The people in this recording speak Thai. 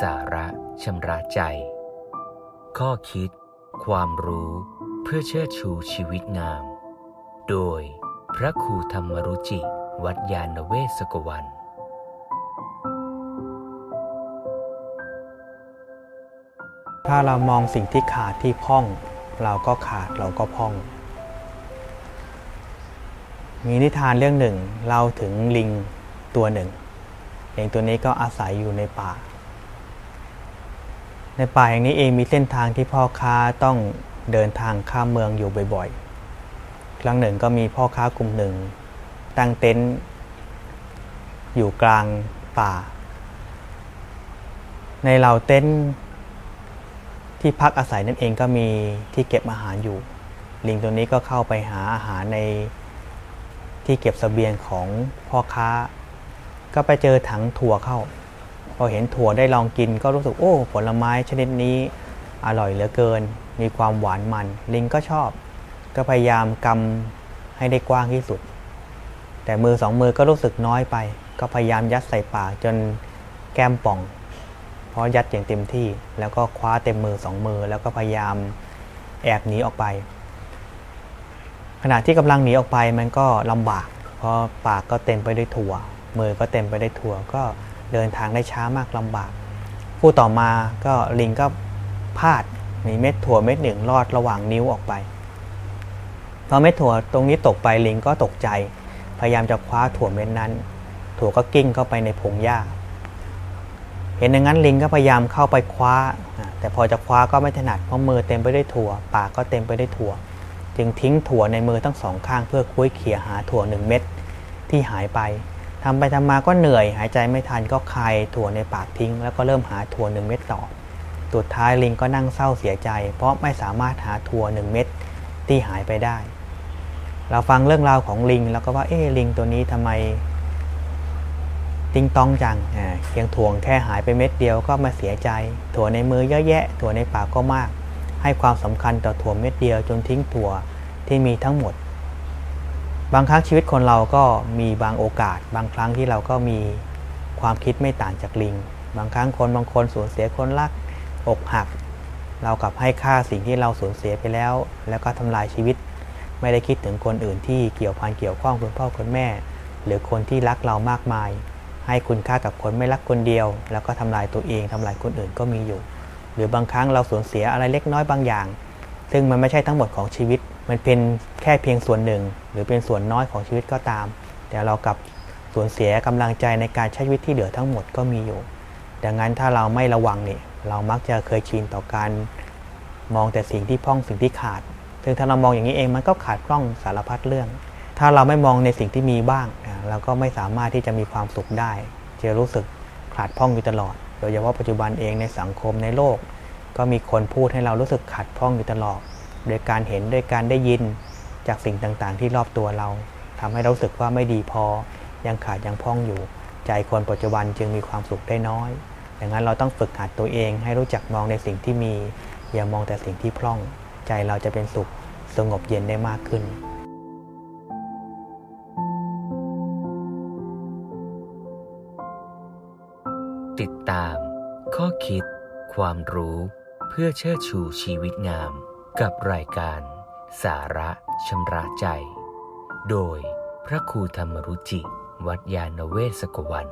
สาระชำระใจ ข้อคิด ความรู้เพื่อเชิดชูชีวิตงาม โดยพระครูธรรมรุจิ วัดยาณเวศกวันถ้าเรามองสิ่งที่ขาดที่พ่อง เราก็ขาดเราก็พ่อง มีนิทานเรื่องหนึ่งเล่าถึงลิงตัวหนึ่งลิงตัวนี้ก็อาศัยอยู่ในป่า ในป่าแห่งนี้เองมีเส้นทางที่พ่อค้าต้องเดินทางข้ามเมืองอยู่บ่อยๆ ครั้งหนึ่งก็มีพ่อค้ากลุ่มหนึ่ง ตั้งเต็นท์อยู่กลางป่า ในเหล่าเต็นท์ที่พักอาศัยนั่นเองก็มีที่เก็บอาหารอยู่ ลิงตัวนี้ก็เข้าไปหาอาหารในที่เก็บสเสบียงของพ่อค้า ก็ไปเจอถังถั่วเข้า อเห็นถั่วได้ลองกินก็รู้สึกโอ้ผลไม้ชนิดนี้อร่อยเหลือเกิน มีความหวานมัน ลิงก็ชอบ ก็พยายามกำให้ได้กว้างที่สุด แต่มือสองมือก็รู้สึกน้อยไป ก็พยายามยัดใส่ปากจนแก้มป่อง เพราะยัดอย่างเต็มที่ แล้วก็คว้าเต็มมือสองมือ แล้วก็พยายามแอบหนีออกไป ขณะที่กำลังหนีออกไปมันก็ลำบาก เพราะปากก็เต็มไปด้วยถั่ว มือก็เต็มไปด้วยถั่วก็ เดินทางได้ช้ามากลำบากผู้ต่อมาก็ลิงก็พลาดมีเม็ดถั่วเม็ดหนึ่งลอดระหว่างนิ้วออกไปพอเม็ดถั่วตรงนี้ตกไปลิงก็ตกใจ พยายามจะคว้าถั่วเม็ดนั้น ถั่วก็กิ้งเข้าไปในพงหญ้า เห็นอย่างนั้นลิงก็พยายามเข้าไปคว้า แต่พอจะคว้าก็ไม่ถนัดเพราะมือเต็มไปด้วยถั่ว ปากก็เต็มไปด้วยถั่ว จึงทิ้งถั่วในมือทั้งสองข้างเพื่อคุ้ยเขี่ยหาถั่วหนึ่งเม็ดที่หายไป ทำไปทำมาก็เหนื่อย หายใจไม่ทันก็คายถั่วในปากทิ้ง แล้วก็เริ่มหาถั่วหนึ่งเม็ดต่อสุดท้ายลิงก็นั่งเศร้าเสียใจ เพราะไม่สามารถหาถั่วหนึ่งเม็ดที่หายไปได้ เราฟังเรื่องราวของลิง แล้วก็ว่าเอ๊ลิงตัวนี้ทำไมติ๊งต๊องจังเพียงถั่วแค่หายไปเม็ดเดียวก็มาเสียใจ ถั่วในมือเยอะแยะ ถั่วในปากก็มาก ให้ความสำคัญต่อถั่วเม็ดเดียวจนทิ้งถั่วที่มีทั้งหมด บางครั้งชีวิตคนเราก็มีบางโอกาส บางครั้งที่เราก็มีความคิดไม่ต่างจากลิง บางครั้งคนบางคนสูญเสียคนรักอกหัก เรากลับให้ค่าสิ่งที่เราสูญเสียไปแล้ว แล้วก็ทำลายชีวิต ไม่ได้คิดถึงคนอื่นที่เกี่ยวพันเกี่ยวข้องคุณพ่อคุณแม่ หรือคนที่รักเรามากมาย ให้คุณค่ากับคนไม่รักคนเดียว แล้วก็ทำลายตัวเองทำลายคนอื่นก็มีอยู่ หรือบางครั้งเราสูญเสียอะไรเล็กน้อยบางอย่าง ซึ่งมันไม่ใช่ทั้งหมดของชีวิต มันเป็นแค่เพียงส่วนหนึ่ง หรือเป็นส่วนน้อยของชีวิตก็ตาม แต่เรากับสูญเสียกำลังใจในการใช้ชีวิตที่เหลือทั้งหมดก็มีอยู่ ดังนั้นถ้าเราไม่ระวังเนี่ยเรามักจะเคยชินต่อการมองแต่สิ่งที่พร่องสิ่งที่ขาด ซึ่งถ้าเรามองอย่างนี้เองมันก็ขาดพร่องสารพัดเรื่อง ถ้าเราไม่มองในสิ่งที่มีบ้างเราก็ไม่สามารถที่จะมีความสุขได้ จะรู้สึกขาดพร่องอยู่ตลอด โดยเฉพาะปัจจุบันเองในสังคมในโลก ก็มีคนพูดให้เรารู้สึกขาดพร่องอยู่ตลอด โดยการเห็นโดยการได้ยินจากสิ่งต่างๆ ที่รอบตัวเราทำให้เราสึกว่าไม่ดีพอ ยังขาดยังพ่องอยู่ ใจคนปัจจุบันจึงมีความสุขได้น้อย ดังนั้นเราต้องฝึกหัดตัวเองให้รู้จักมองในสิ่งที่มี อย่ามองแต่สิ่งที่พร่อง ใจเราจะเป็นสุขสงบเย็นได้มากขึ้นติดตาม ข้อคิด ความรู้ เพื่อเชิดชูชีวิตงาม กับรายการ สาระชำระใจ โดยพระครูธรรมรุจิ วัดยาณเวศกวัน